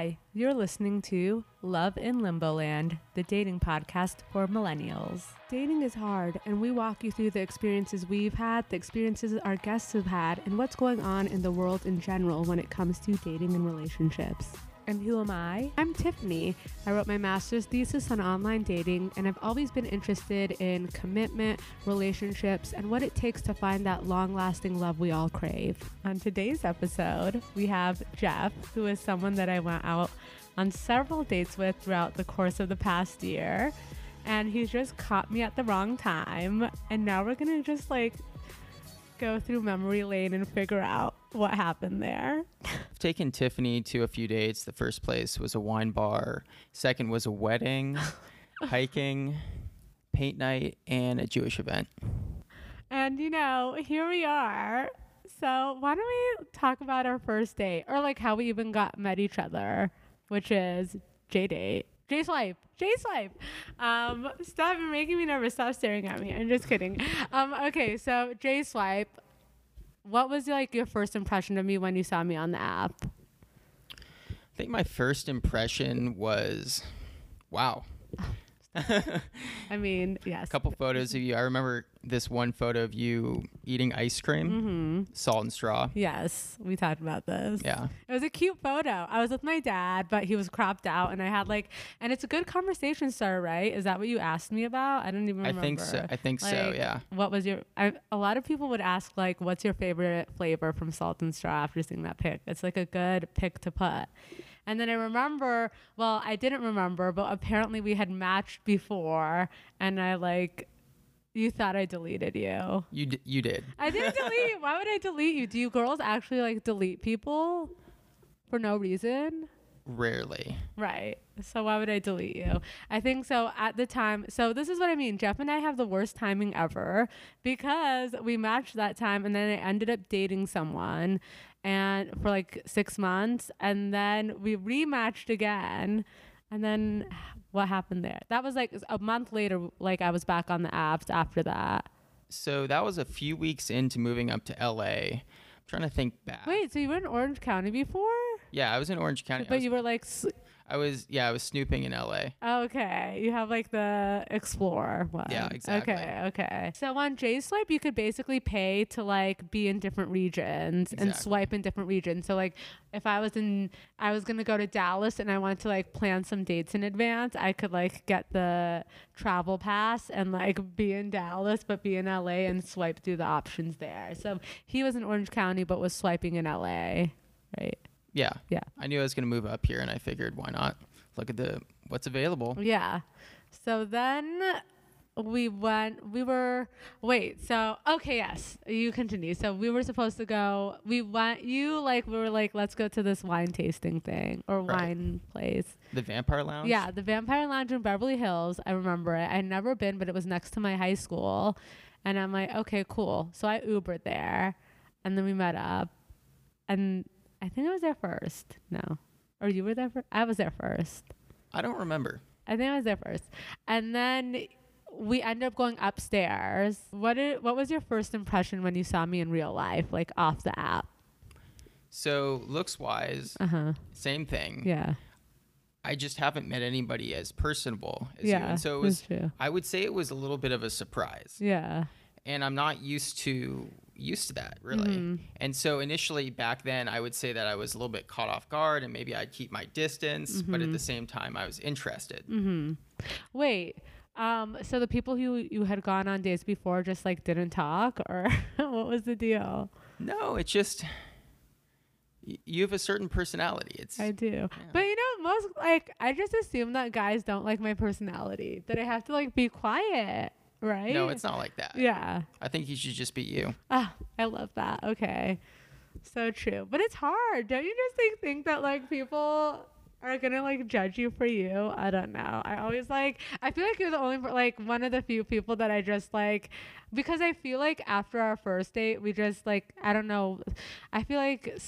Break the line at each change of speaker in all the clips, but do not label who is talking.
Hi, you're listening to Love in Limbo Land, the dating podcast for millennials. Dating is hard, and we walk you through the experiences we've had, the experiences our guests have had, and what's going on in the world in general when it comes to dating and relationships. And who am I? I'm Tiffany. I wrote my master's thesis on online dating, and I've always been interested in commitment, relationships, and what it takes to find that long lasting love we all crave. On today's episode, we have Jeff, who is someone that I went out on several dates with throughout the course of the past year. And he's just caught me at the wrong time. And now we're gonna just like go through memory lane and figure out what happened there.
I've taken Tiffany to a few dates. The first place was a wine bar. Second was a wedding, hiking, paint night, and a Jewish event.
And you know, here we are. So why don't we talk about our first date or like how we even got met each other, which is J date. J swipe, J swipe. Um, stop you're making me nervous. Stop staring at me. I'm just kidding. Um, okay, so J swipe. What was like your first impression of me when you saw me on the app?
I think my first impression was, wow.
I mean, yes.
A couple photos of you. I remember this one photo of you eating ice cream,
Mm-hmm.
salt and straw.
Yes, we talked about this.
Yeah.
It was a cute photo. I was with my dad, but he was cropped out, and I had like, and it's a good conversation starter, right? Is that what you asked me about? I don't even remember.
I think so. I think so. Yeah.
What was your? I, a lot of people would ask like, "What's your favorite flavor from Salt and Straw?" After seeing that pic, it's like a good pic to put. And then I remember, well, I didn't remember, but apparently we had matched before, and I like, you thought I deleted you.
You d- you did.
I didn't delete. Why would I delete you? Do you girls actually like delete people for no reason?
Rarely.
Right. So why would I delete you? I think so at the time. So this is what I mean. Jeff and I have the worst timing ever because we matched that time and then I ended up dating someone and for like 6 months and then we rematched again. And then what happened there? That was like a month later like I was back on the apps after that.
So that was a few weeks into moving up to LA. Trying to think back.
Wait, so you were in Orange County before?
Yeah, I was in Orange County.
But
was,
you were like,
I was yeah, I was snooping in LA.
okay, you have like the Explorer one.
Yeah, exactly.
Okay, okay. So on J Swipe, you could basically pay to like be in different regions and swipe in different regions. So like, if I was in, I was gonna go to Dallas and I wanted to like plan some dates in advance, I could like get the travel pass and like be in Dallas, but be in LA and swipe through the options there. So he was in Orange County, but was swiping in LA, right?
Yeah.
Yeah.
I knew I was going to move up here and I figured why not look at the what's available.
Yeah. So then we went, we were, wait, so, okay, yes, you continue. So we were supposed to go, we went, you like, we were like, let's go to this wine tasting thing or
Right.
wine place.
The Vampire Lounge?
Yeah, the Vampire Lounge in Beverly Hills. I remember it. I'd never been, but it was next to my high school. And I'm like, okay, cool. So I Ubered there and then we met up. And I think I was there first. No. Or you were there first? I was there first.
I don't remember.
I think I was there first. And then we ended up going upstairs. What did, what was your first impression when you saw me in real life, like off the app?
So, looks wise,
Uh huh.
same thing.
Yeah.
I just haven't met anybody as personable as you.
Yeah.
And so it was
true.
I would say it was a little bit of a surprise.
Yeah.
And I'm not used to used to that, really.
Mhm.
And so initially back then I would say that I was a little bit caught off guard and maybe I'd keep my distance, but at the same time I was interested.
Mm-hmm. Wait. Um. So the people who you had gone on dates before just like didn't talk, or what was the deal?
No, it's just you have a certain personality. It's
I do. But you know, most like I just assume that guys don't like my personality. That I have to like be quiet, right?
no, it's not like that.
Yeah.
I think you should just be you.
Ah, I love that. Okay. So true. But it's hard. Don't you just like think that like people are gonna like judge you for you? I don't know. I always like I feel like you're the only like one of the few people that I just like because I feel like after our first date we just like I don't know I feel like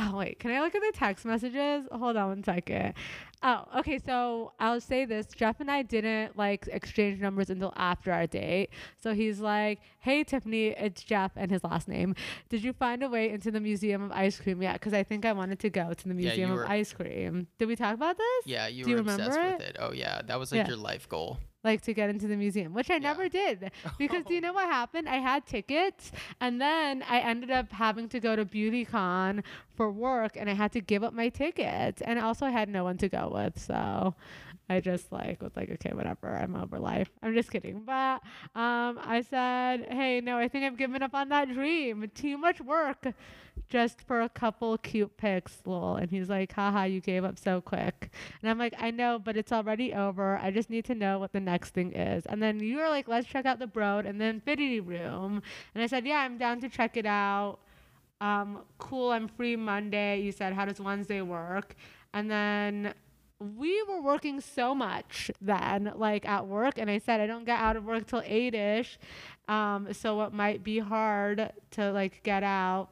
Oh wait, can I look at the text messages? Hold on one second. Oh, okay. So I'll say this: Jeff and I didn't like exchange numbers until after our date. So he's like, "Hey, Tiffany, it's Jeff and his last name. Did you find a way into the Museum of Ice Cream yet? Because I think I wanted to go to the
Yeah,
Museum
were-
of Ice Cream. Did we talk about this?
Yeah, you
Do you
were
remember
obsessed with it. Oh yeah, that was like
Yeah.
your life goal.
Like to get into the museum, which I
Yeah.
never did. Because do you know what happened? I had tickets and then I ended up having to go to BeautyCon for work and I had to give up my tickets. And also I had no one to go with. So I just like was like, okay, whatever, I'm over life. I'm just kidding. But um I said, Hey, no, I think I've given up on that dream. Too much work just for a couple cute pics, lol. And he's like, haha, you gave up so quick. And I'm like, I know, but it's already over. I just need to know what the next thing is. And then you were like, let's check out the Broad and the Infinity Room. And I said, yeah, I'm down to check it out. Um, cool, I'm free Monday. You said, how does Wednesday work? And then we were working so much then, like at work, and I said I don't get out of work till eight ish, um, so it might be hard to like get out.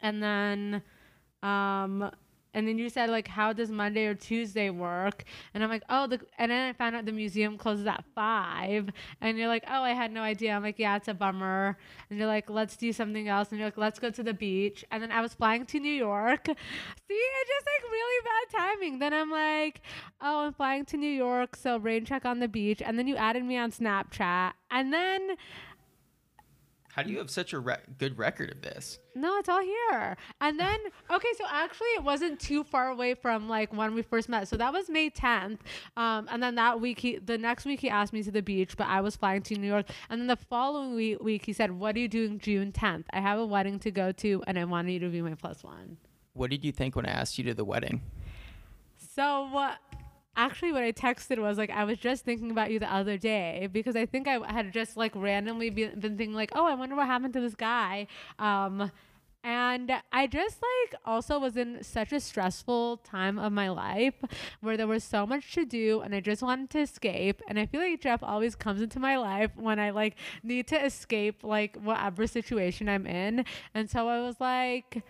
And then, um, and then you said like, how does Monday or Tuesday work? And I'm like, oh, the and then I found out the museum closes at five, and you're like, oh, I had no idea. I'm like, yeah, it's a bummer. And you're like, let's do something else. And you're like, let's go to the beach. And then I was flying to New York. See, it's just like really bad timing. Then I'm like, oh, I'm flying to New York, so rain check on the beach. And then you added me on Snapchat, and then
How do you have such a re- good record of this?
No, it's all here. And then, okay, so actually, it wasn't too far away from like when we first met. So that was May 10th. Um, and then that week, he, the next week, he asked me to the beach, but I was flying to New York. And then the following week, week, he said, What are you doing June 10th? I have a wedding to go to, and I want you to be my plus one.
What did you think when I asked you to the wedding?
So, uh, actually, what I texted was like, I was just thinking about you the other day because I think I had just like randomly been, been thinking, like, oh, I wonder what happened to this guy. Um, and I just like also was in such a stressful time of my life where there was so much to do and I just wanted to escape. And I feel like Jeff always comes into my life when I like need to escape like whatever situation I'm in. And so I was like,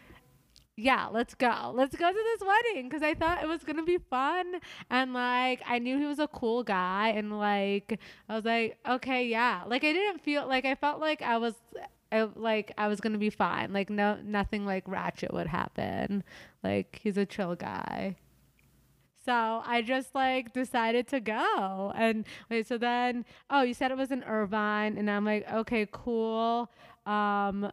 yeah, let's go. Let's go to this wedding because I thought it was gonna be fun and like I knew he was a cool guy and like I was like, okay, yeah. Like I didn't feel like I felt like I was I, like I was gonna be fine. Like no, nothing like ratchet would happen. Like he's a chill guy. So I just like decided to go. And wait, so then oh, you said it was in Irvine, and I'm like, okay, cool. Um,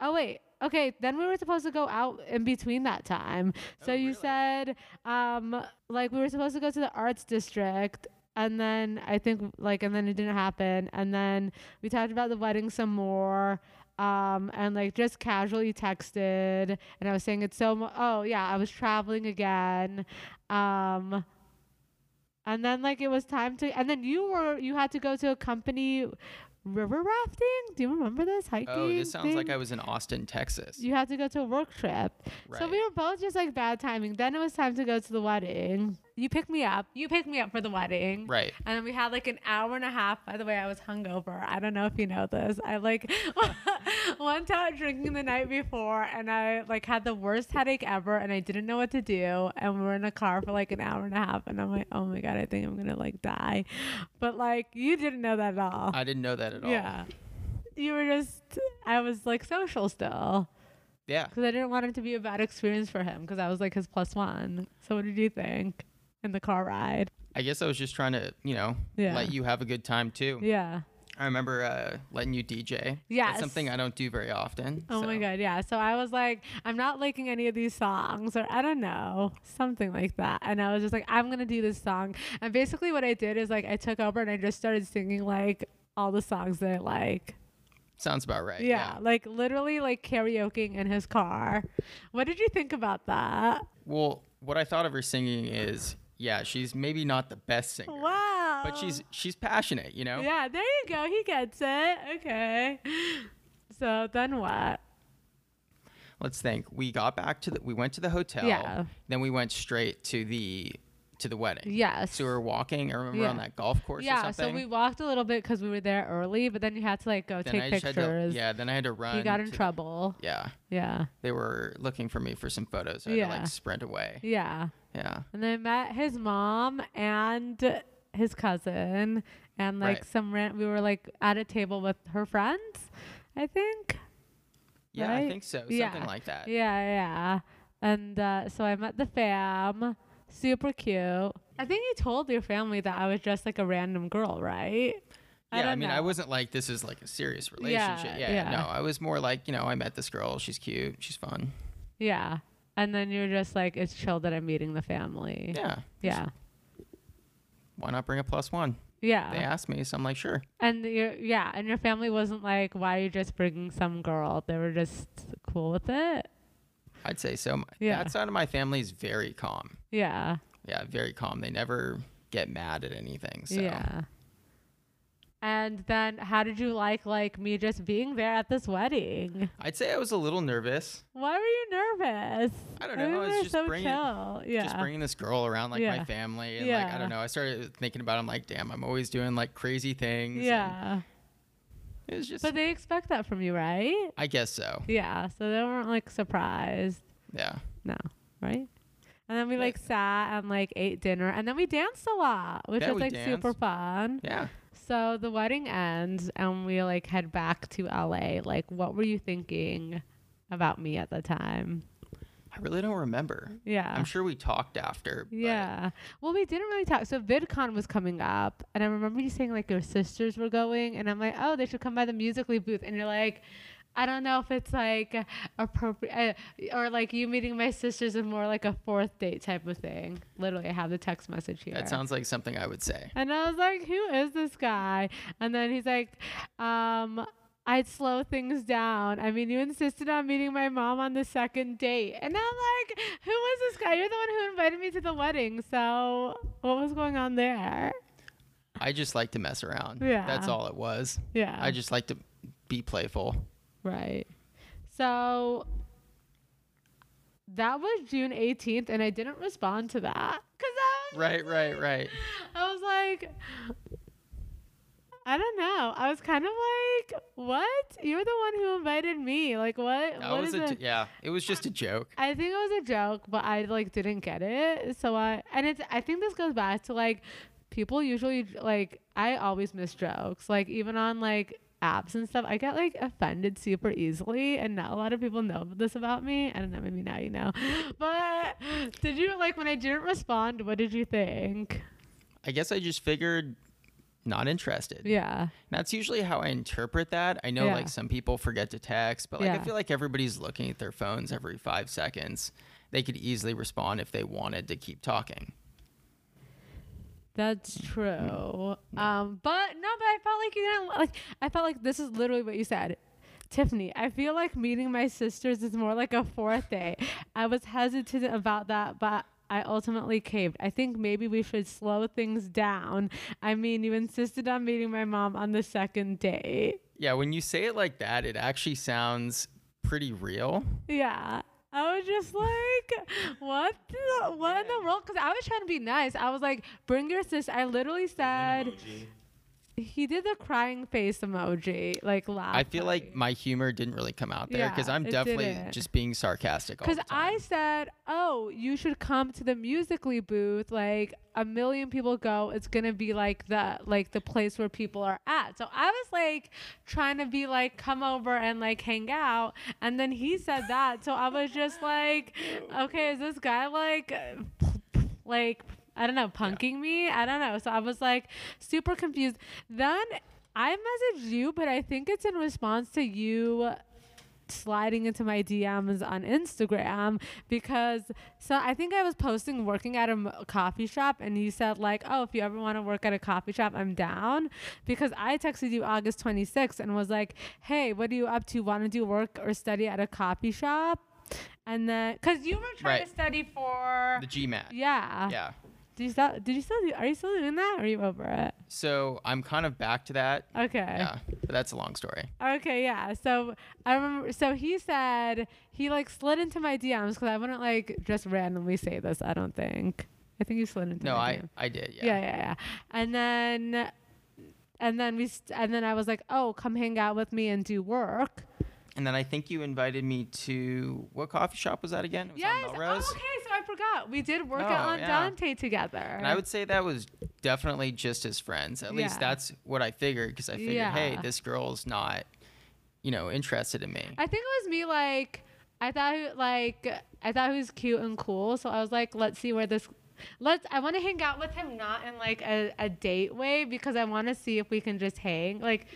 Oh wait. Okay, then we were supposed to go out in between that time. So
Oh,
you
really?
said um like we were supposed to go to the arts district and then I think like and then it didn't happen and then we talked about the wedding some more um and like just casually texted and I was saying it's so mu- oh yeah, I was traveling again. Um and then like it was time to and then you were you had to go to a company river rafting. Do you remember this hiking?
Oh, this sounds like? I was in Austin, Texas.
you had to go to a work trip. So we were both just like bad timing. Then it was time to go to the wedding. You picked me up. You picked me up for the wedding.
Right.
And then we had like an hour and a half. By the way, I was hungover. I don't know if you know this. I like went out drinking the night before and I like had the worst headache ever and I didn't know what to do. And we were in a car for like an hour and a half and I'm like, oh my God, I think I'm gonna like die. But like you didn't know that at all.
I didn't know that at all.
yeah. You were just, I was like social still
Yeah.
because I didn't want it to be a bad experience for him because I was like his plus one. So what did you think in the car ride?
I guess I was just trying to, you know,
Yeah.
let you have a good time too.
Yeah.
I remember uh, letting you DJ.
Yes.
That's something I don't do very often.
Oh my god, yeah. So I was like, I'm not liking any of these songs, or I don't know, something like that. And I was just like, I'm gonna do this song. And basically, what I did is like, I took over and I just started singing like all the songs that I like.
Sounds about right.
Yeah, like literally like karaokeing in his car. What did you think about that?
Well, what I thought of her singing is, yeah, she's maybe not the best singer,
Wow.
but she's she's passionate, you know.
Yeah, there you go. He gets it. Okay. So then what?
Let's think. We got back to the. We went to the hotel.
Yeah.
Then we went straight to the to the wedding.
Yes.
So we were walking. I remember on that golf course or
yeah,
something.
so we walked a little bit because we were there early, but then you had to like go
then
take
I had to,
pictures.
yeah. Then I had to run.
you got in trouble.
Yeah.
Yeah,
They were looking for me for some photos. So I had to like sprint away.
yeah.
Yeah.
And then I met his mom and his cousin, and like
Right.
some ran- we were like at a table with her friends, I think.
Yeah, I think so.
Yeah.
Something like that.
Yeah, yeah. And uh, so I met the fam. Super cute. I think you told your family that I was just like a random girl, right?
Yeah, I,
don't
mean, I wasn't like this is like a serious
Yeah,
relationship. Yeah,
yeah.
no, I was more like you know, I met this girl. She's cute. She's fun.
Yeah. And then you're just like, it's chill that I'm meeting the family.
Yeah.
Yeah.
Why not bring a plus one?
Yeah.
They asked me, so I'm like, sure.
And your yeah, and your family wasn't like, why are you just bringing some girl? They were just cool with it.
I'd say so.
Yeah.
That side of my family is very calm.
Yeah.
Yeah, very calm. They never get mad at anything. So
Yeah. And then how did you like like me just being there at this wedding?
I'd say I was a little nervous.
Why were you nervous?
I don't know, it's
they're
just
so
bringing-
chill. Yeah.
Just bringing this girl around like
Yeah.
my family, and like I don't know. I started thinking about. It, I'm like, damn, I'm always doing like crazy things. and
yeah.
It was just.
But they expect that from you, right?
I guess so.
Yeah. So they weren't like surprised.
Yeah.
No. Right? And then we like sat and like ate dinner and then we danced a lot, which
Yeah,
was
we
like super
danced.
fun.
Yeah.
So the wedding ends and we like head back to LA. Like what were you thinking about me at the time?
I really don't remember.
Yeah.
I'm sure we talked after.
Yeah. Well, we didn't really talk. So VidCon was coming up, and I remember you saying like your sisters were going, and I'm like, oh, they should come by the Musical.ly booth, and you're like. I don't know if it's like appropriate uh, or like you meeting my sisters is more like a fourth date type of thing. Literally, I have the text message here.
That sounds like something I would say.
And I was like, who is this guy? And then he's like, um, I'd slow things down. I mean, you insisted on meeting my mom on the second date. And I'm like, who was this guy? You're the one who invited me to the wedding. So what was going on there?
I just like to mess around.
Yeah.
That's all it was.
Yeah.
I just like to be playful.
Right. So that was June 18th, and I didn't respond to that. Because I was
Right, right, right.
I was like, I don't know. I was kind of like, what? You're the one who invited me. Like, what?
That
what
was
is
a
it?
yeah. It was just a joke.
I think it was a joke, but I like didn't get it. So I and it's I think this goes back to like people usually like I always miss jokes. Like even on like apps and stuff, I get like offended super easily and not a lot of people know this about me. I don't know, maybe now you know. But did you like when I didn't respond, what did you think?
I guess I just figured not interested.
Yeah.
That's usually how I interpret that. I know
Yeah.
like some people forget to text, but like
Yeah.
I feel like everybody's looking at their phones every five seconds. They could easily respond if they wanted to keep talking.
That's true. Um, but no, but I felt like you didn't like. I felt like this is literally what you said, Tiffany. I feel like meeting my sisters is more like a fourth day. I was hesitant about that, but I ultimately caved. I think maybe we should slow things down. I mean, you insisted on meeting my mom on the second date.
Yeah, when you say it like that, it actually sounds pretty real.
Yeah. I was just like, what? The, what in the world? Because I was trying to be nice. I was like, bring your sister. I literally said, he did the crying face emoji, like laugh.
I feel like my humor didn't really come out there because
Yeah,
I'm definitely
didn't.
just being sarcastic
Because. I said, oh, you should come to the Musical.ly booth. Like a million people go. It's gonna be like the like the place where people are at. So I was like trying to be like, come over and like hang out. And then he said that. So I was just like, okay, is this guy like like I don't know, punking me? I don't know. So I was like super confused. Then I messaged you, but I think it's in response to you sliding into my DMs on Instagram because so I think I was posting working at a m- coffee shop and you said like oh if you ever want to work at a coffee shop I'm down because I texted you August 26th and was like hey what are you up to want to do work or study at a coffee shop and then cuz you were trying
Right.
to study for
the GMAT.
yeah
Yeah.
Did you still did you still do, are you still doing that or are you over it
So I'm kind of back to that.
okay
Yeah, but that's a long story.
Okay, yeah. So I remember. So he said he like slid into my DMs because I wouldn't like just randomly say this. I don't think I think you slid into
No,
my
I
DM.
I did. Yeah.
yeah, yeah, yeah. And then, and then we, st- and then I was like, oh, come hang out with me and do work.
And then I think you invited me to what coffee shop was that again? It was
yes. Oh, okay, so forgot. We did work
Oh,
out on
yeah.
Dante together.
And I would say that was definitely just as friends. At least that's what I figured because I figured, hey, this girl's not, you know, interested in me.
I think it was me like I thought like I thought he was cute and cool, so I was like, let's see where this let's I want to hang out with him not in like a, a date way because I want to see if we can just hang like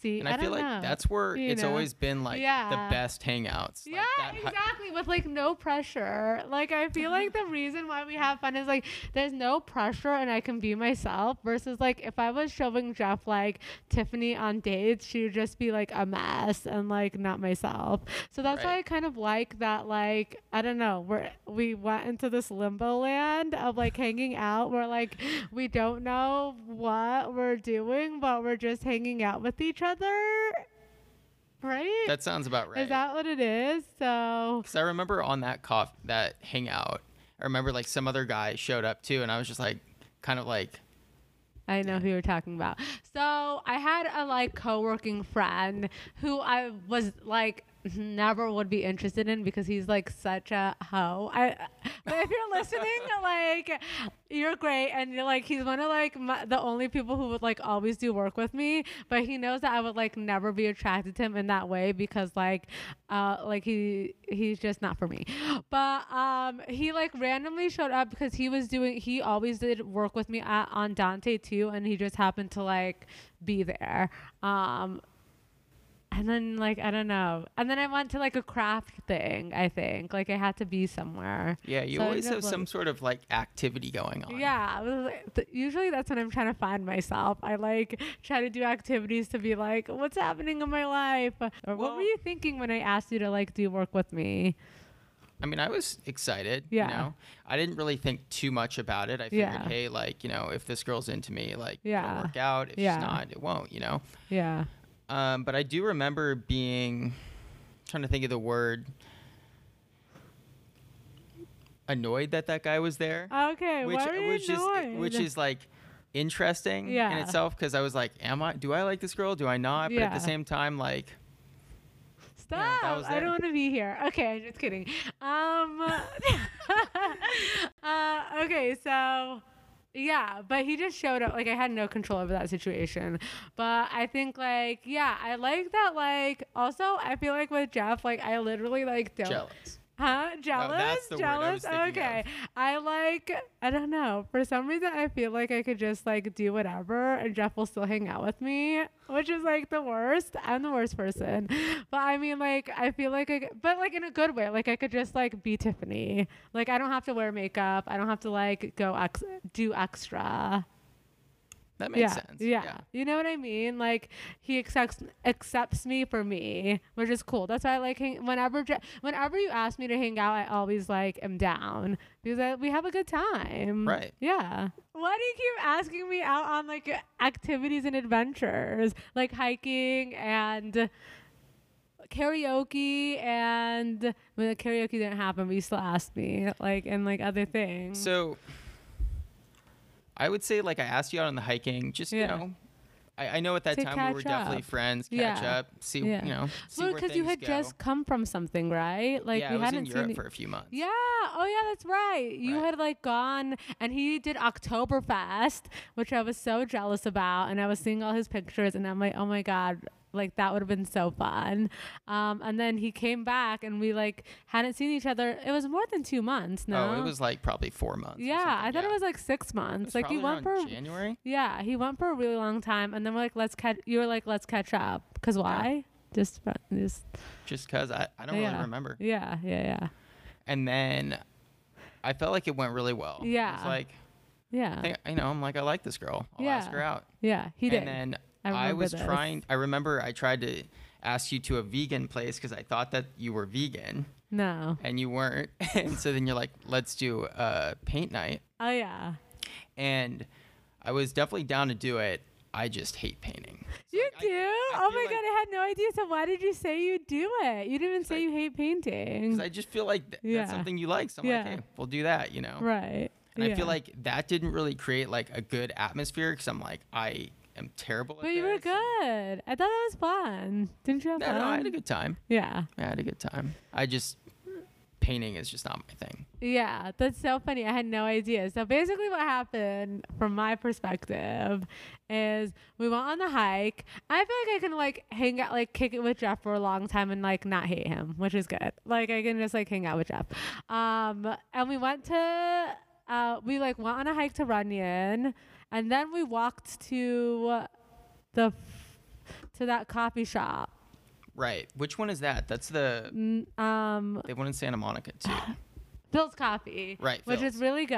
see
and I, feel
don't
like
know.
that's where
you
it's
know?
always been like
Yeah.
the best hangouts. Like
yeah,
that hi-
exactly. With like no pressure. Like I feel like the reason why we have fun is like there's no pressure and I can be myself. Versus like if I was showing Jeff like Tiffany on dates, she would just be like a mess and like not myself. So that's why I kind of like that. Like I don't know, we're we went into this limbo land of like hanging out. Where like we don't know what we're doing, but we're just hanging out with each other. Right?
that sounds about right.
Is that what it is? So
Because I remember on that coff that hangout, I remember like some other guy showed up too, and I was just like, kind of like,
I know who you're talking about. So I had a like co-working friend who I was like never would be interested in because he's like such a hoe. I but if you're listening, like you're great and you're like he's one of like my, the only people who would like always do work with me, but he knows that I would like never be attracted to him in that way because like uh like he he's just not for me. But um he like randomly showed up because he was doing he always did work with me at, on Dante too and he just happened to like be there. Um and then like I don't know. And then I went to like a craft thing, I think. Like I had to be somewhere.
yeah, you
So
always have
up,
some sort of like activity going on.
Yeah, like- th- usually that's when I'm trying to find myself. I like try to do activities to be like, what's happening in my life? Or what were you thinking when I asked you to like do work with me?
I mean, I was excited.
Yeah.
You know, I didn't really think too much about it. I figured,
Yeah.
hey, like, you know, if this girl's into me, like,
Yeah.
it'll work out. If
Yeah.
she's not, it won't. You know.
Yeah.
Um, but I do remember being trying to think of the word annoyed that that guy was there,
Okay.
which
why you
which is which is like interesting in itself because I was like, am I? Do I like this girl? Do I not? But at the same time, like,
Stop!
was
I don't want to be here. Okay, just kidding. Um. uh, okay, so yeah, but he just showed up. Like I had no control over that situation. But I think like yeah, I like that. Like also, I feel like with Jeff, like I literally like don't.
jealous.
Huh? Jealous?
the word I
Jealous?
was thinking
okay.
of.
I like I don't know. For some reason I feel like I could just like do whatever and Jeff will still hang out with me, which is like the worst. I'm the worst person. But I mean like I feel like I but like in a good way. Like I could just like be Tiffany. Like I don't have to wear makeup. I don't have to like go ex- do extra.
That makes
yeah,
sense.
Yeah. You know what I mean? Like he accepts accepts me for me, which is cool. That's why I like hang, whenever whenever you ask me to hang out, I always like am down because I, we have a good time.
Right.
Yeah. Why do you keep asking me out on like activities and adventures, like hiking and karaoke and when the karaoke didn't happen, but you still asked me like and like other things.
So I would say like I asked you out on the hiking, just
Yeah.
you know. I, I know at that
To
time we were
catch
definitely
up.
friends, catch
Yeah.
up, see
Yeah.
you know, see
well, because you had
go.
just come from something, right? Like
yeah,
we
I was
hadn't
in
seen
Europe
you-
for a few months.
Yeah. Oh, yeah. That's right. You
Right.
had like gone, and he did Oktoberfest, which I was so jealous about. And I was seeing all his pictures, and I'm like, oh my god, like that would have been so fun. Um, and then he came back, and we like hadn't seen each other. It was more than two months. No,
Oh, it was like probably four months.
Yeah, I thought
yeah.
it was like six months. like he went for
January.
yeah, he went for a really long time, and then we're like, let's catch. You were like, let's catch up. Cause why? Just, fr- just
Just because I, I don't
Yeah.
really remember.
yeah, yeah, yeah,
And then I felt like it went really well.
Yeah.
It's like
yeah,
I think, you know, I'm like I like this girl. I'll ask her out.
yeah. He did.
And then
I
I, was
this.
trying. I remember I tried to ask you to a vegan place because I thought that you were vegan
no.
and you weren't. and so then you're like, let's do a paint night.
Oh yeah.
And I was definitely down to do it. I just hate painting. So,
You
like,
do?
I
oh my
like-
god, I had no idea. So why did you say you do it? You didn't even say
like-
you hate painting.
'cause I just feel like th-
Yeah.
that's something you like. So I'm
Yeah.
like, hey, we'll do that, you know?
right.
And I feel like that didn't really create like a good atmosphere because I'm like, I am terrible at
But you were
this.
good. I thought that was fun. Didn't you have
No,
fun?
no, I had a good time.
yeah.
I had a good time. I just painting is just not my thing.
Yeah, that's so funny. I had no idea. So basically, what happened from my perspective is we went on the hike. I feel like I can like hang out, like kick it with Jeff for a long time and like not hate him, which is good. Like I can just like hang out with Jeff. Um, and we went to, we like went on a hike to Runyon, and then we walked to the to that coffee shop.
Right. Which one is that? That's the
Um,
they one in Santa Monica too.
Philz Coffee,
Right,
Which
Philz.
is really good.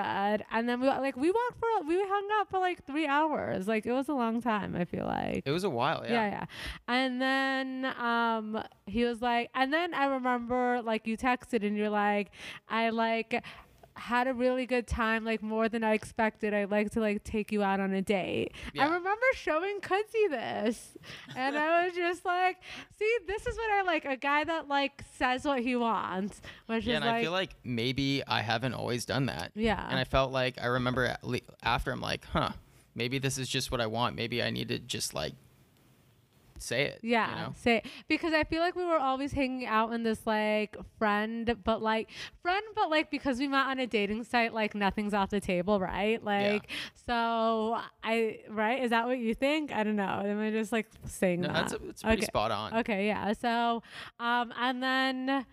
And then we like we walked for we hung out for like three hours. Like it was a long time. I feel like.
It was a while,
Yeah.
yeah.
yeah, And then um he was like, and then I remember like you texted and you're like, I like had a really good time, like more than I expected. I'd like to like take you out on a date. I remember showing Kudzy this, and I was just like, see, this is what I like. A guy that like says what he wants, which
Yeah,
is
and
like,
I feel like maybe I haven't always done that.
yeah.
And I felt like I remember after I'm like, huh, maybe this is just what I want. Maybe I need to just like say it.
Yeah,
You know?
say it. because I feel like we were always hanging out in this like friend, but like friend, but like because we met on a dating site, like nothing's off the table, right? Like, so I right? Is that what you think? I don't know. Am I just like saying
No,
that?
that's, a, that's pretty
Okay.
spot on.
Okay, yeah. So, um, and then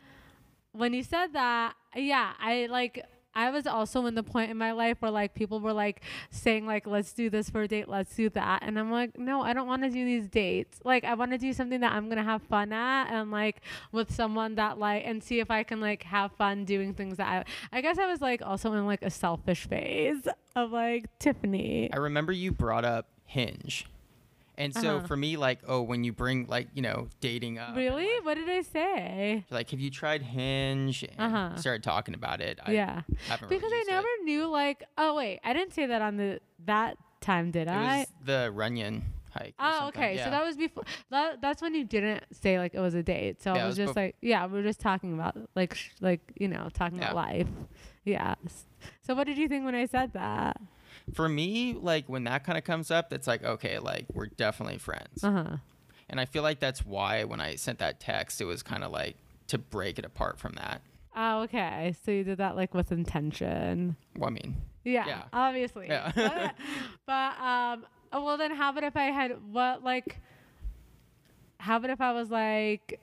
when you said that, yeah, I like. I was also in the point in my life where like people were like saying like let's do this for a date, let's do that, and I'm like no, I don't want to do these dates. Like I want to do something that I'm gonna have fun at and like with someone that like and see if I can like have fun doing things that I. I guess I was like also in like a selfish phase of like Tiffany.
I remember you brought up Hinge. And so
Uh-huh.
for me, like, oh, when you bring like, you know, dating up.
Really?
like,
What did I say?
Like, have you tried Hinge? And
Uh-huh.
started talking about it. I
yeah.
haven't really
because I
used it.
never knew like oh wait I didn't say that on the that time did
It
I?
was the Runyon hike.
Oh okay, so that was before. That, that's when you didn't say like it was a date. So
Yeah,
it was just
bef-
like yeah, we were just talking about like sh- like you know talking about life. Yeah. So what did you think when I said that?
For me, like when that kind of comes up, that's like, okay, like we're definitely friends.
Uh huh.
And I feel like that's why when I sent that text, it was kind of like to break it apart from that.
Oh okay, so you did that like with intention.
Well, I mean,
Yeah,
Yeah.
obviously.
Yeah.
but, but um, well then, how about if I had what like? How about if I was like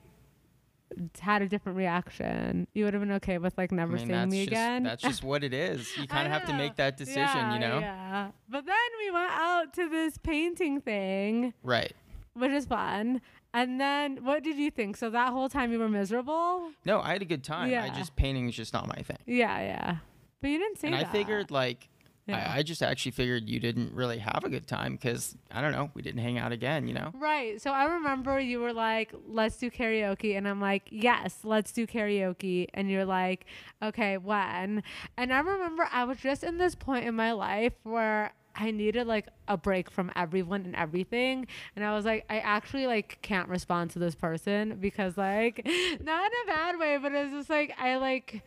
had a different reaction? You would have been okay with like
I
never
mean
seeing me
just
again.
that's just what it is. You kind of have to make that decision,
yeah,
you know?
Yeah. But then we went out to this painting thing,
Right.
which is fun. And then, what did you think? So that whole time you were miserable?
No, I had a good time. I
Yeah.
just painting is just not my thing.
Yeah, yeah. But you didn't say
and
that.
I figured like
Yeah.
I, I just actually figured you didn't really have a good time because I don't know, we didn't hang out again, you know?
Right. So I remember you were like, let's do karaoke. And I'm like, yes, let's do karaoke. And you're like, okay, when? And I remember I was just in this point in my life where I needed like a break from everyone and everything. And I was like, I actually like can't respond to this person because like, not in a bad way, but it's just like, I like,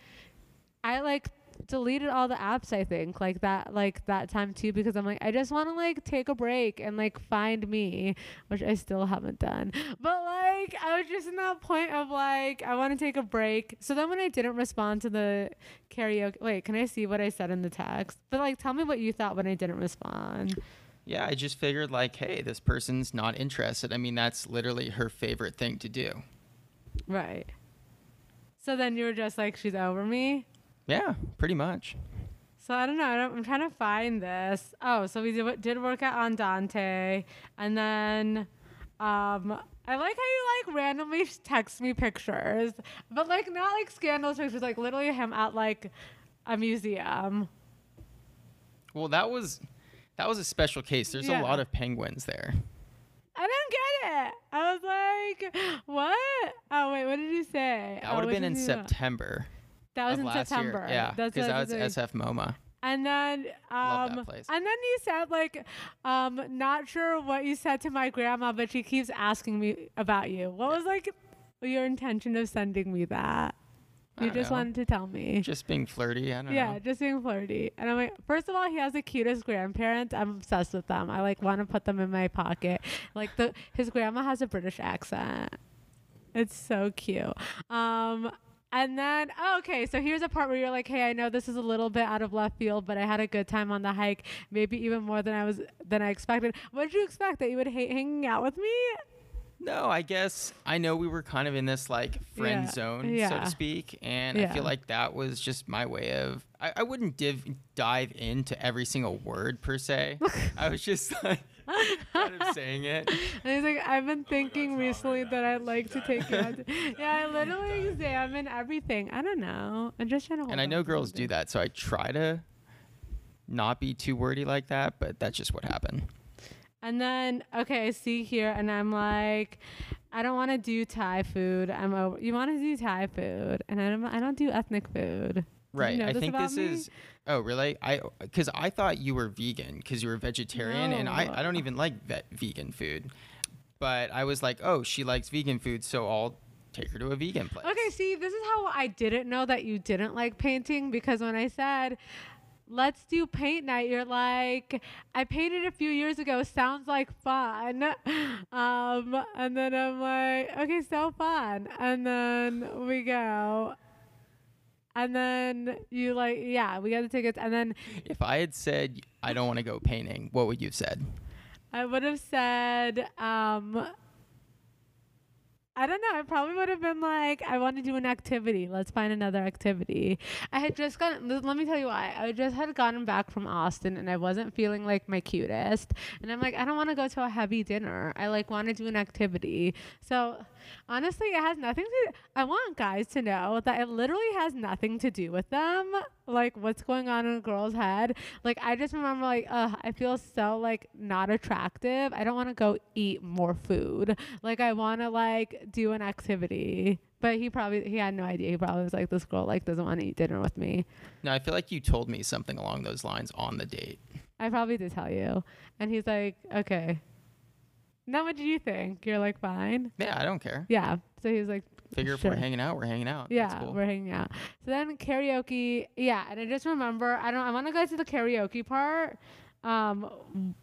I like deleted all the apps I think like that like that time too because I'm like I just want to like take a break and like find me which I still haven't done. But like I was just in that point of like I want to take a break. So then when I didn't respond to the karaoke wait can I see what I said in the text? But like tell me what you thought when I didn't respond.
Yeah, I just figured like, hey, this person's not interested. I mean, that's literally her favorite thing to do.
right. So then you were just like she's over me
Yeah, pretty much.
So I don't know. I don't, I'm trying to find this. Oh, so we did, did work out on Dante, and then um, I like how you like randomly text me pictures, but like not like scandalous pictures, like literally him at like a museum.
Well, that was that was a special case. There's
Yeah.
a lot of penguins there.
I didn't get it. I was like, what? Oh wait, what did you say?
That
Oh,
would have
what
been in
did you do?
September
That was in September.
year. Yeah, because that
was.
SF MoMA.
And then, um, and then you said like, um, not sure what you said to my grandma, but she keeps asking me about you. What was like your intention of sending me that? You just
know.
wanted to tell me.
Just being flirty. I don't
Yeah,
know.
just being flirty. And I'm like, first of all, he has the cutest grandparents. I'm obsessed with them. I like want to put them in my pocket. Like the his grandma has a British accent. It's so cute. Um and then oh, okay, so here's a part where you're like, "Hey, I know this is a little bit out of left field, but I had a good time on the hike, maybe even more than I was than I expected." What did you expect that you would hate hanging out with me?
No, I guess I know we were kind of in this like friend
Yeah,
zone, so to speak, and I feel like that was just my way of. I, I wouldn't div- dive into every single word per se. I was just like kind of saying it.
And he's like, I've been oh thinking recently that I'd like to take you out. to-" Yeah, I literally examine everything. I don't know. I'm just trying to.
And I know girls do that, so I try to not be too wordy like that, but that's just what happened.
And then okay, I see here, and I'm like, I don't want to do Thai food. I'm over. You want to do Thai food, and I don't. I don't do ethnic food. Did you
Right.
know
I think this
me?
is. Oh, really? I because I thought you were vegan because you were vegetarian, and I I don't even like vet, vegan food, but I was like, oh, she likes vegan food, so I'll take her to a vegan place.
Okay, see, this is how I didn't know that you didn't like painting because when I said, let's do paint night, you're like, I painted a few years ago, sounds like fun. Um, and then I'm like, okay, so fun. And then we go. And then you like, yeah, we got the tickets. And then
If I had said I don't want to go painting, what would you have said?
I would have said, um, I don't know. I probably would have been like, I want to do an activity. Let's find another activity. I had just gotten, let me tell you why. I just had gotten back from Austin and I wasn't feeling like my cutest. And I'm like, I don't want to go to a heavy dinner. I like want to do an activity. So honestly, it has nothing to, I want guys to know that it literally has nothing to do with them. Like what's going on in a girl's head. Like I just remember like, uh, I feel so like not attractive. I don't want to go eat more food. Like I want to like do an activity. But he probably he had no idea. He probably was like, this girl like doesn't want to eat dinner with me.
No, I feel like you told me something along those lines on the date.
I probably did tell you. And he's like, okay. Now what do you think? You're like fine.
Yeah, I don't care.
Yeah. So he was like,
Figure if we're hanging out, we're hanging out.
Yeah,
That's cool.
we're hanging out. So then karaoke, yeah, and I just remember I don't I want to go to the karaoke part. Um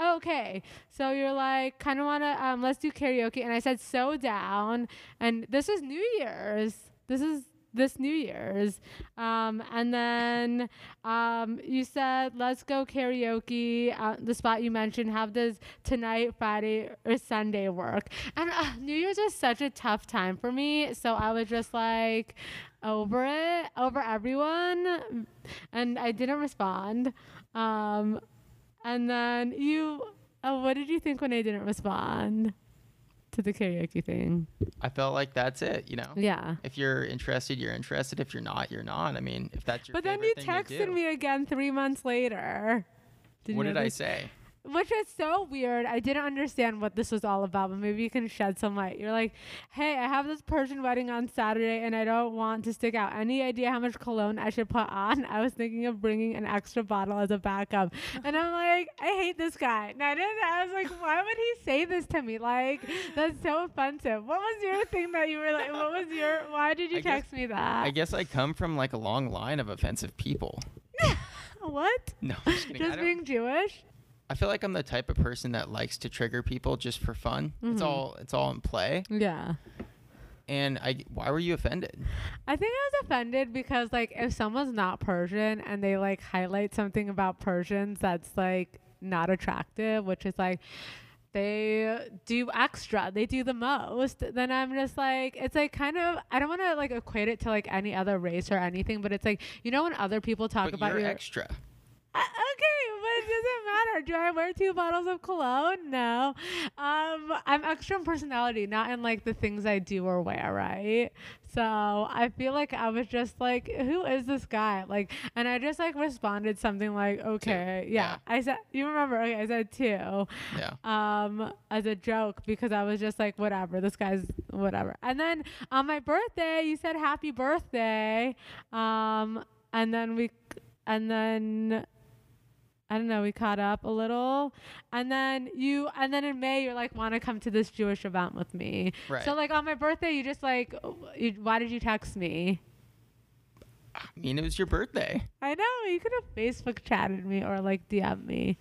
Okay, so you're like kind of want to um let's do karaoke and I said so down and this is New Year's. This is this New Year's. Um and then um you said let's go karaoke uh, the spot you mentioned have this tonight Friday or Sunday work. And uh, New Year's was such a tough time for me, so I was just like over it, over everyone, and I didn't respond. Um, and then you, oh, what did you think when I didn't respond to the karaoke thing?
I felt like that's it, you know?
Yeah.
If you're interested, you're interested. If you're not, you're not. I mean, if that's your
But then you texted me again three months later. Did
what
you
did I say?
Which is so weird. I didn't understand what this was all about, but maybe you can shed some light. You're like, hey, I have this Persian wedding on Saturday and I don't want to stick out. Any idea how much cologne I should put on? I was thinking of bringing an extra bottle as a backup. And I'm like, I hate this guy. And I, didn't, I was like, why would he say this to me? Like, that's so offensive. What was your thing that you were like, what was your, why did you
I guess-
text me that?
I guess I come from like a long line of offensive people.
what?
No, just
Just being Jewish?
I feel like I'm the type of person that likes to trigger people just for fun. It's
Mhm.
all it's all in play.
Yeah.
And I why were you offended?
I think I was offended because like if someone's not Persian and they like highlight something about Persians that's like not attractive, which is like they do extra, they do the most, then I'm just like it's like kind of I don't want to like equate it to like any other race or anything, but it's like you know when other people talk
but
about
you're
your
extra.
uh, okay, it doesn't matter. Do I wear two bottles of cologne? No. Um, I'm extra in personality, not in like the things I do or wear, right? So I feel like I was just like, who is this guy? Like, and I just like responded something like, okay, yeah.
yeah.
I said, you remember? Okay, I said two
Yeah.
um as a joke because I was just like whatever this guy's whatever and then on my birthday you said happy birthday um and then we and then I don't know, we caught up a little. And then you and then in May you're like want to come to this Jewish event with me.
Right.
So like on my birthday you just like you, why did you text me?
I mean, it was your birthday.
I know, you could have Facebook chatted me or like DM me.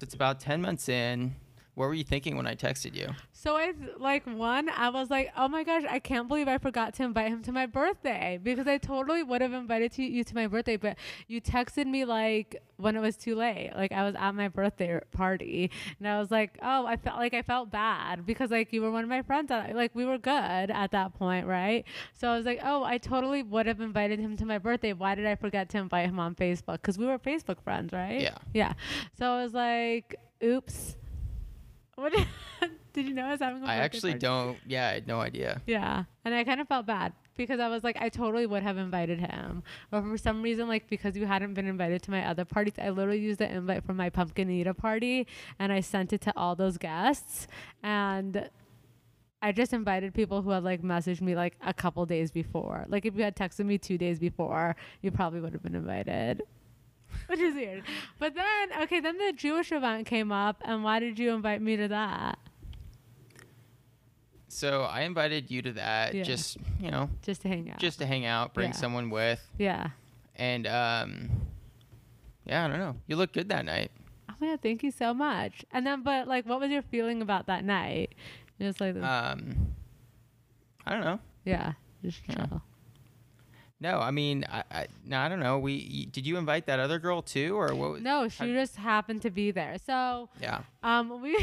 It's about 10 months in. What were you thinking when I texted you?
So I like one, I was like, oh my gosh, I can't believe I forgot to invite him to my birthday because I totally would have invited to you to my birthday, but you texted me like when it was too late. Like I was at my birthday party, and I was like, oh, I felt like I felt bad because like you were one of my friends. That, like we were good at that point, right? So I was like, oh, I totally would have invited him to my birthday. Why did I forget to invite him on Facebook? Because we were Facebook friends, right?
Yeah.
Yeah. So I was like, oops. What did, you know I was having a
I actually
party?
don't. Yeah, I had no idea.
Yeah. And I kind of felt bad because I was like, I totally would have invited him. But for some reason, like because you hadn't been invited to my other parties, I literally used the invite from my pumpkin Eater party and I sent it to all those guests. And I just invited people who had like messaged me like a couple days before. Like if you had texted me two days before, you probably would have been invited. Which is weird. But then, okay, then the Jewish event came up, and why did you invite me to that?
So I invited you to that
Yeah.
just, you know,
Just to hang out.
just to hang out, bring
Yeah.
someone with.
yeah.
And, um, yeah, I don't know. You look good that night.
Oh my god, thank you so much. And then, but like, what was your feeling about that night? Just like,
Um, I don't know.
yeah, just
yeah. No, I mean, I, I, no, I don't know. We did you invite that other girl too, or what? Was,
No, she just happened to be there. So,
yeah,
um, we,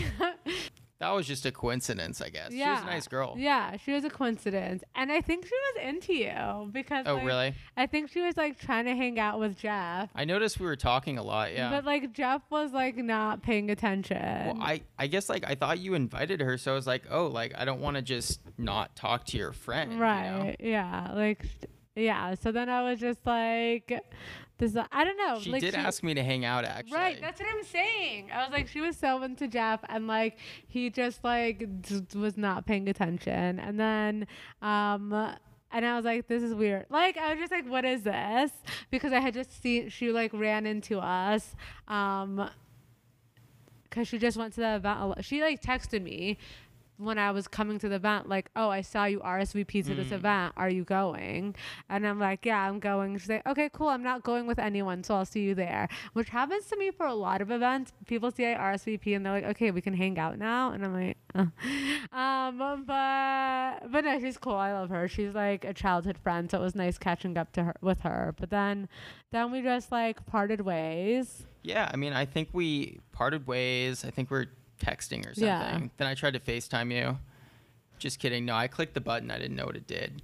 that was just a coincidence, I guess.
yeah,
She was a nice girl.
Yeah, she was a coincidence, and I think she was into you because.
Oh,
like,
really?
I think she was like trying to hang out with Jeff.
I noticed we were talking a lot. Yeah.
But like Jeff was like not paying attention.
well, I, I guess like I thought you invited her, so I was like, oh, like I don't want to just not talk to your friend. you know?
right. Yeah. Like, yeah. So then I was just like, this. I don't know.
She
like,
did ask me to hang out, actually.
Right, that's what I'm saying. I was like, she was so into Jeff, and like he just like d- was not paying attention. And then, um, and I was like, this is weird. Like I was just like, what is this? Because I had just seen she like ran into us, um, because she just went to the event. She like texted me. When I was coming to the event, like, oh, I saw you RSVP to this
Mm.
event. Are you going? And I'm like, yeah, I'm going. She's like, okay, cool. I'm not going with anyone, so I'll see you there. Which happens to me for a lot of events. People see I RSVP and they're like, okay, we can hang out now. And I'm like, uh. um, but but no, she's cool. I love her. She's like a childhood friend, so it was nice catching up to her with her. But then then we just like parted ways.
Yeah, I mean, I think we parted ways. I think we're texting or something.
Yeah.
Then I tried to FaceTime you. Just kidding. No, I clicked the button. I didn't know what it did.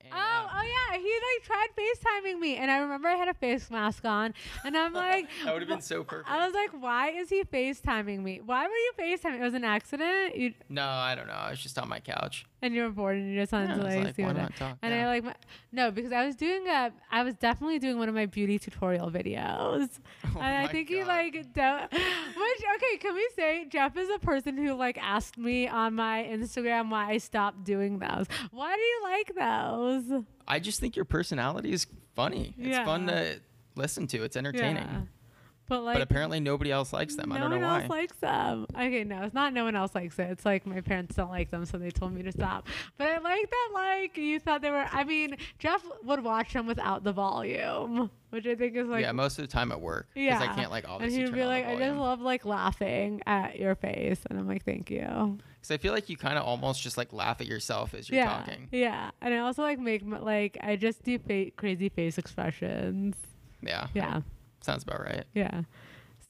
And,
Oh,
uh,
oh yeah, he like tried FaceTiming me, and I remember I had a face mask on, and I'm like,
that would have been so perfect.
I was like, why is he FaceTiming me? Why were you FaceTiming? It was an accident. You
no, I don't know. I was just on my couch.
And you were bored, and you just wanted
Yeah,
to like,
like,
see what. I-
talk?
and I like my, no because I was doing a I was definitely doing one of my beauty tutorial videos,
Oh
and I think you like don't. Which okay, can we say Jeff is a person who like asked me on my Instagram why I stopped doing those. Why do you like those?
I just think your personality is funny. It's fun to listen to. It's entertaining.
But like
but apparently nobody else likes them.
no
I don't know
one
why.
else likes them. Okay, no, it's not no one else likes it. It's like my parents don't like them, so they told me to stop. But I like that like you thought they were I mean, Jeff would watch them without the volume. Which I think is like
yeah, most of the time at work. Because
yeah.
I can't like all.
and
obviously
he'd be like, I just love like laughing at your face, and I'm like, thank you.
Because I feel like you kind of almost just like laugh at yourself as you're
yeah,
talking.
yeah, and I also like make like I just do fa- crazy face expressions.
Yeah.
Yeah.
Sounds about right.
Yeah.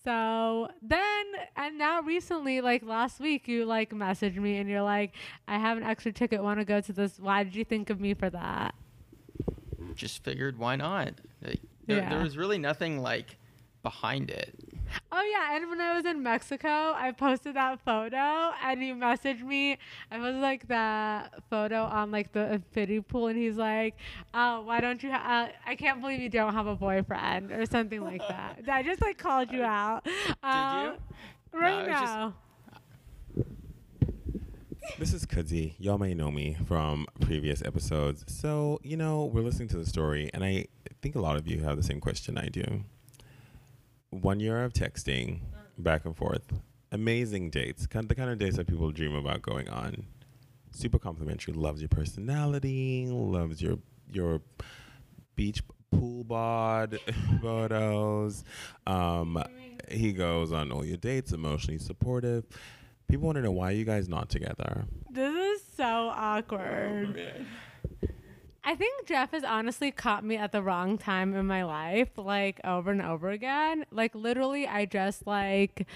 So then, and now recently, like last week, you like messaged me and you're like, I have an extra ticket, want to go to this. Why did you think of me for that?
Just figured why not? Like, there,
Yeah.
there was really nothing like behind it.
Oh, yeah. And when I was in Mexico, I posted that photo and he messaged me. I was like that photo on like the infinity pool. And he's like, Oh, why don't you? Ha- uh, I can't believe you don't have a boyfriend or something like that. I just like called you out.
Did
Um,
you?
Right
No, it was just-
now.
This is Kudzi. Y'all may know me from previous episodes. So, you know, we're listening to the story, and I think a lot of you have the same question I do. One year of texting back and forth. Amazing dates. Kind of the kind of dates that people dream about going on. Super complimentary. Loves your personality. Loves your your beach pool bod photos. Um, he goes on all your dates. Emotionally supportive. People want to know why you guys not together.
This is so awkward. I think Jeff has honestly caught me at the wrong time in my life, like over and over again. Like literally, I just like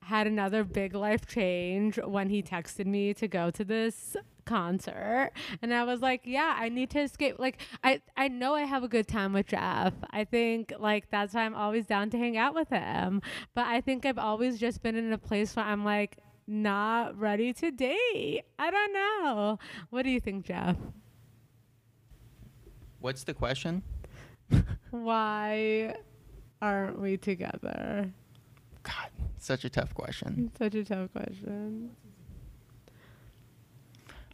had another big life change when he texted me to go to this concert and I was like, yeah, I need to escape. Like I I know I have a good time with Jeff. I think like that's why I'm always down to hang out with him. But I think I've always just been in a place where I'm like not ready to date. I don't know. What do you think, Jeff?
What's the question?
Why aren't we together?
God, such a tough question.
Such a tough question.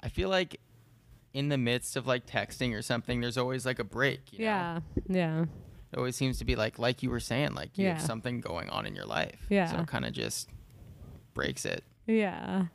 I feel like in the midst of like texting or something, there's always like a break. You know?
Yeah. Yeah.
It always seems to be like, like you were saying, like you have something going on in your life.
Yeah.
So it kind of just breaks it.
Yeah.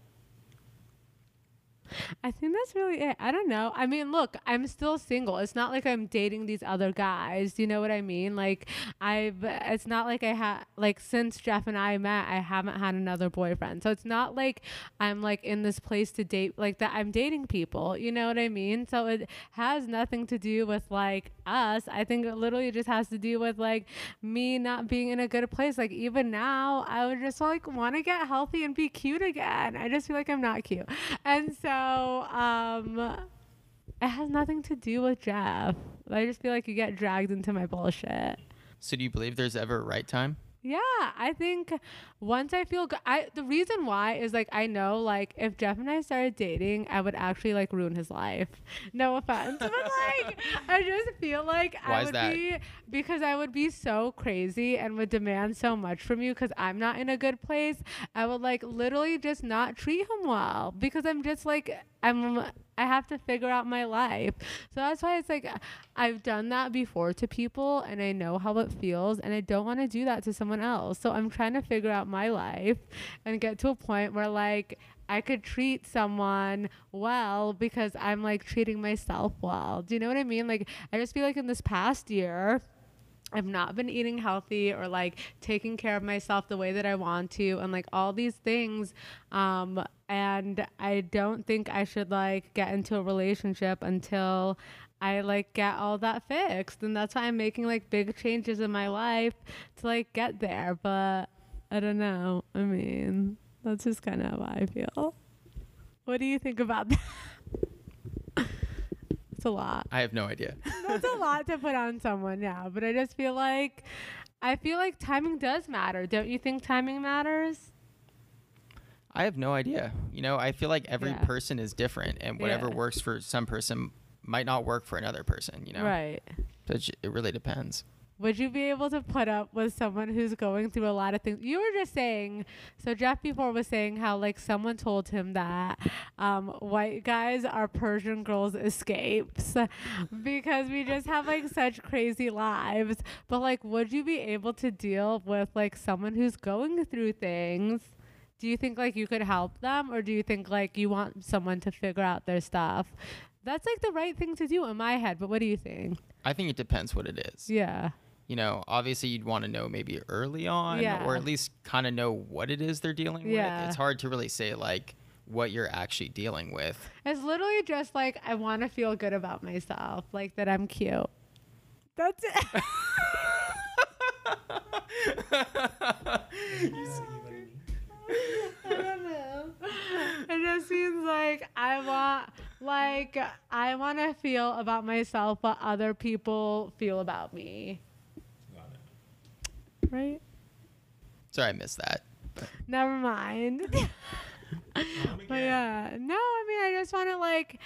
I think that's really it. I don't know. I mean, look, I'm still single. It's not like I'm dating these other guys. You know what I mean? Like, I've, it's not like I had, like, since Jeff and I met, I haven't had another boyfriend. So it's not like I'm, like, in this place to date, like, that I'm dating people. You know what I mean? So it has nothing to do with, like, us. I think it literally just has to do with, like, me not being in a good place. Like, even now, I would just, like, want to get healthy and be cute again. I just feel like I'm not cute. And so, um, it has nothing to do with Jeff. I just feel like you get dragged into my bullshit.
So do you believe there's ever a right time?
Yeah, I think once I feel good, I the reason why is like I know like if Jeff and I started dating, I would actually like ruin his life. No offense, but like I just feel like
Why
I would be because I would be so crazy and would demand so much from you because I'm not in a good place. I would like literally just not treat him well because I'm just like I'm I have to figure out my life. So that's why it's like I've done that before to people and I know how it feels and I don't want to do that to someone else. So I'm trying to figure out my life and get to a point where like I could treat someone well because I'm like treating myself well. Do you know what I mean? Like I just feel like in this past year I've not been eating healthy or like taking care of myself the way that I want to and like all these things um and I don't think I should like get into a relationship until I like get all that fixed and that's why I'm making like big changes in my life to like get there but I don't know I mean that's just kind of how I feel what do you think about that it's a lot
I have no idea.
that's a lot to put on someone yeah. but I just feel like I feel like timing does matter. Don't you think timing matters?
I have no idea. You know, I feel like every
Yeah.
person is different, and whatever
Yeah.
works for some person might not work for another person. You know,
Right.
So it, it really depends.
Would you be able to put up with someone who's going through a lot of things? You were just saying, so Jeff before was saying how like someone told him that um, white guys are Persian girls' escapes because we just have like such crazy lives. But like, would you be able to deal with like someone who's going through things? Do you think like you could help them, or do you think like you want someone to figure out their stuff? That's like the right thing to do in my head. But what do you think?
I think it depends what it is.
Yeah.
You know, obviously you'd want to know maybe early on,
Yeah.
or at least kind of know what it is they're dealing
Yeah.
with. It's hard to really say like what you're actually dealing with.
It's literally just like I want to feel good about myself, like that I'm cute. That's it. I don't know. It just seems like I want, like, I want to feel about myself what other people feel about me. Right?
Sorry, I missed that.
Never mind. but yeah, no, I mean, I just want to like,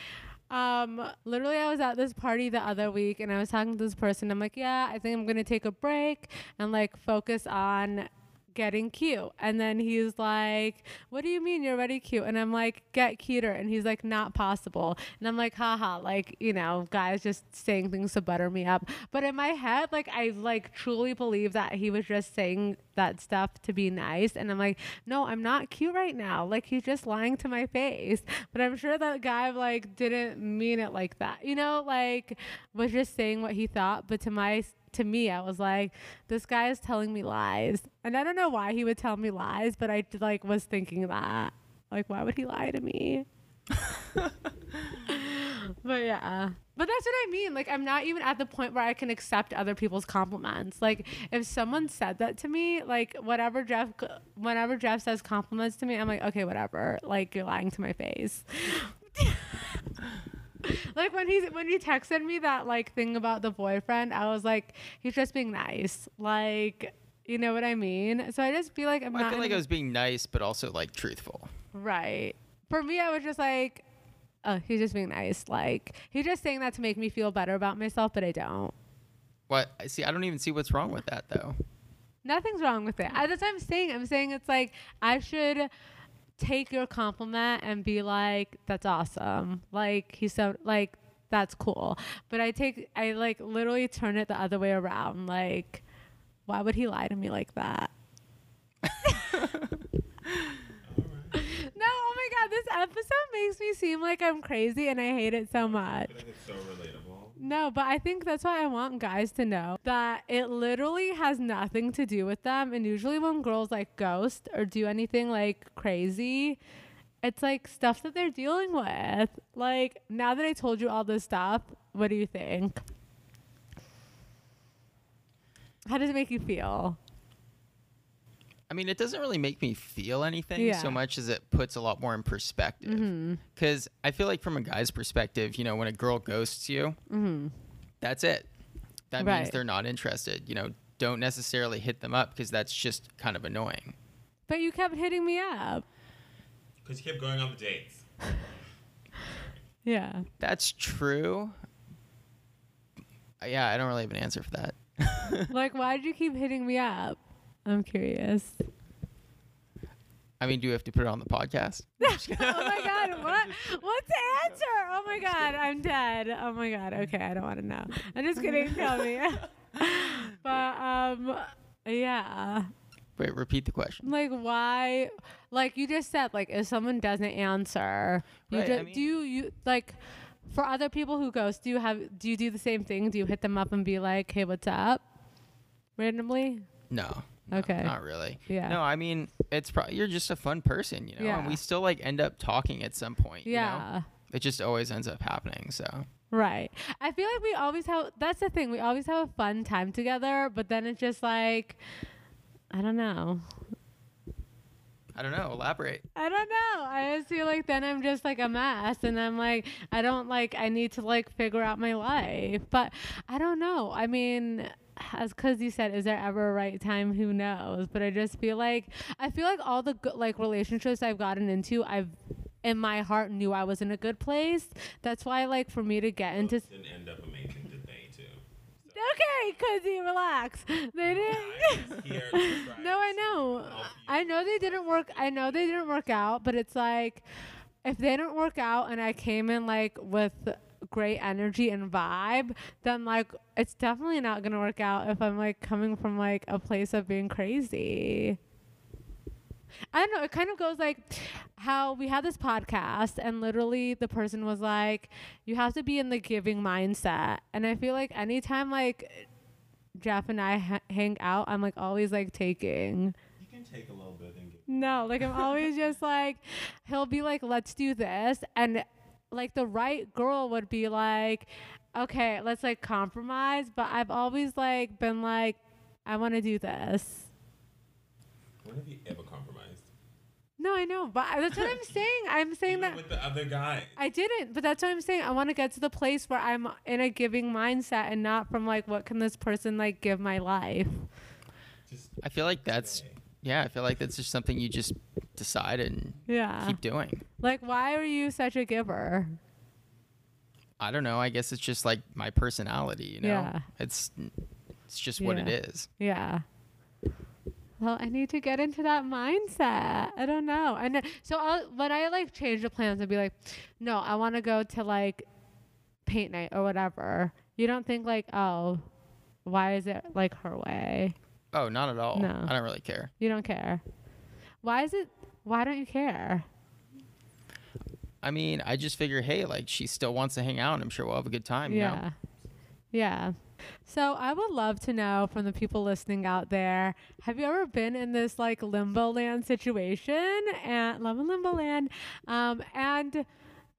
um, literally, I was at this party the other week and I was talking to this person. I'm like, yeah, I think I'm gonna take a break and like focus on getting cute. And then he's like, What do you mean you're already cute? And I'm like, Get cuter. And he's like, Not possible. And I'm like, Haha, like, you know, guys just saying things to butter me up. But in my head, like, I like truly believe that he was just saying that stuff to be nice. And I'm like, No, I'm not cute right now. Like, he's just lying to my face. But I'm sure that guy, like, didn't mean it like that, you know, like, was just saying what he thought. But to my to me, I was like, this guy is telling me lies. And I don't know why he would tell me lies, but I like was thinking that. Like, why would he lie to me? but yeah. But that's what I mean. Like, I'm not even at the point where I can accept other people's compliments. Like, if someone said that to me, like, whatever Jeff, whenever Jeff says compliments to me, I'm like, okay, whatever. Like, you're lying to my face. like when he's when he texted me that like thing about the boyfriend, I was like, he's just being nice. Like, you know what I mean? So I just feel like I'm
Well,
not
I feel like I was being nice, but also like truthful.
right. For me, I was just like, oh, he's just being nice. Like he's just saying that to make me feel better about myself, but I don't.
What? I See, I don't even see what's wrong with that though.
Nothing's wrong with it. That's what I'm saying. I'm saying it's like I should take your compliment and be like, "That's awesome." Like he's so like that's cool. But I take I like literally turn it the other way around. Like, why would he lie to me like that? No, oh my god, this episode makes me seem like I'm crazy and I hate it so much.
It's so relatable.
No, but I think that's why I want guys to know that it literally has nothing to do with them. And usually when girls like ghost or do anything like crazy, it's like stuff that they're dealing with. Like now that I told you all this stuff, what do you think? How does it make you feel?
I mean, it doesn't really make me feel anything
Yeah.
so much as it puts a lot more in perspective.
Mm-hmm.
Because I feel like from a guy's perspective, you know, when a girl ghosts you,
Mm-hmm.
that's it. That means they're not interested. You know, don't necessarily hit them up because that's just kind of annoying.
But you kept hitting me up.
Because you kept going on the dates.
Yeah.
That's true. Yeah, I don't really have an answer for that.
like, why did you keep hitting me up? I'm curious.
I mean, do you have to put it on the podcast?
oh my god, what? What's the answer? Oh my god, I'm dead. Oh my god. Okay, I don't want to know. I'm just kidding. Tell me. but um, yeah.
Wait, repeat the question.
Like why? Like you just said, like if someone doesn't answer, you
Right, I mean-
do you, you like. For other people who ghost, do you have do you do the same thing? Do you hit them up and be like, "Hey, what's up?" Randomly?
No. No,
Okay.
Not really.
Yeah.
No, I mean, it's probably you're just a fun person, you know, and
Yeah.
we still like end up talking at some point. You know?
Yeah.
It just always ends up happening. So
Right. I feel like we always have that's the thing. We always have a fun time together, but then it's just like I don't know.
I don't know. Elaborate.
I don't know. I just feel like then I'm just like a mess and I'm like I don't like I need to like figure out my life. But I don't know. I mean as cuz you said is there ever a right time who knows but i just feel like i feel like all the good like relationships i've gotten into i've in my heart knew i was in a good place that's why like for me to get into
Didn't end up amazing, did they, too?
Okay, Cuzzy, relax. They didn't.
Here to try
no, I know. I know they didn't work. I know they didn't work out, but it's like if they didn't work out and I came in like with great energy and vibe, then like it's definitely not gonna work out if I'm like coming from like a place of being crazy. I don't know. It kind of goes like how we had this podcast, and literally the person was like, "You have to be in the giving mindset." And I feel like anytime like Jeff and I ha- hang out, I'm like always like taking.
You can take a little bit and give.
No, like I'm always just like, he'll be like, "Let's do this," and like the right girl would be like, "Okay, let's like compromise." But I've always like been like, "I want to do this."
When have you ever compromised?
No, I know, but that's what I'm saying. I'm saying
Even
that
with the other guy.
I didn't, but that's what I'm saying. I want to get to the place where I'm in a giving mindset and not from like, what can this person like give my life?
Just
I feel like that's
stay.
Yeah. I feel like that's just something you just decide and
Yeah.
keep doing.
Like, why are you such a giver?
I don't know. I guess it's just like my personality. You know,
Yeah.
it's it's just what it
Yeah.
is.
Yeah. well, I need to get into that mindset. I don't know. And then- so I'll, when I like change the plans and be like, no, I want to go to like paint night or whatever. You don't think like, oh, why is it like her way?
Oh, not at all.
No.
I don't really care.
You don't care. Why is it? Why don't you care?
I mean, I just figure, hey, like she still wants to hang out, and I'm sure we'll have a good time. You
yeah.
know?
Yeah. So I would love to know from the people listening out there, have you ever been in this like limbo land situation and love in limbo land? Um, and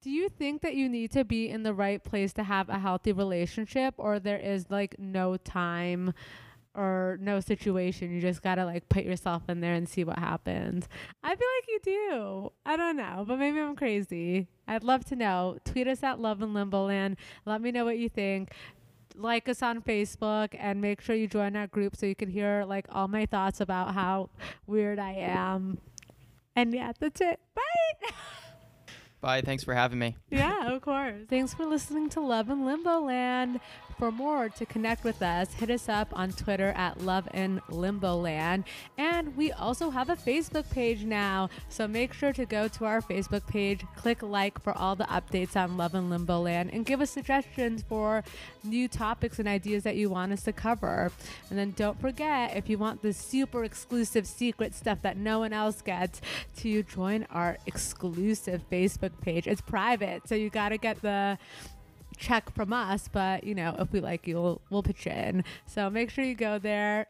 do you think that you need to be in the right place to have a healthy relationship or there is like no time or no situation? You just gotta like put yourself in there and see what happens. I feel like you do. I don't know, but maybe I'm crazy. I'd love to know. Tweet us at Love in Limbo Land. Let me know what you think like us on Facebook and make sure you join our group so you can hear like all my thoughts about how weird I am. And yeah, that's it. Bye.
Bye. Thanks for having me.
yeah, of course. Thanks for listening to Love in Limbo Land. For more to connect with us, hit us up on Twitter at Love in Limbo Land. And we also have a Facebook page now. So make sure to go to our Facebook page, click like for all the updates on Love in Limbo Land, and give us suggestions for new topics and ideas that you want us to cover. And then don't forget, if you want the super exclusive secret stuff that no one else gets, to join our exclusive Page. It's private, so you got to get the check from us, but you know, if we like you, we'll, we'll pitch in. So make sure you go there.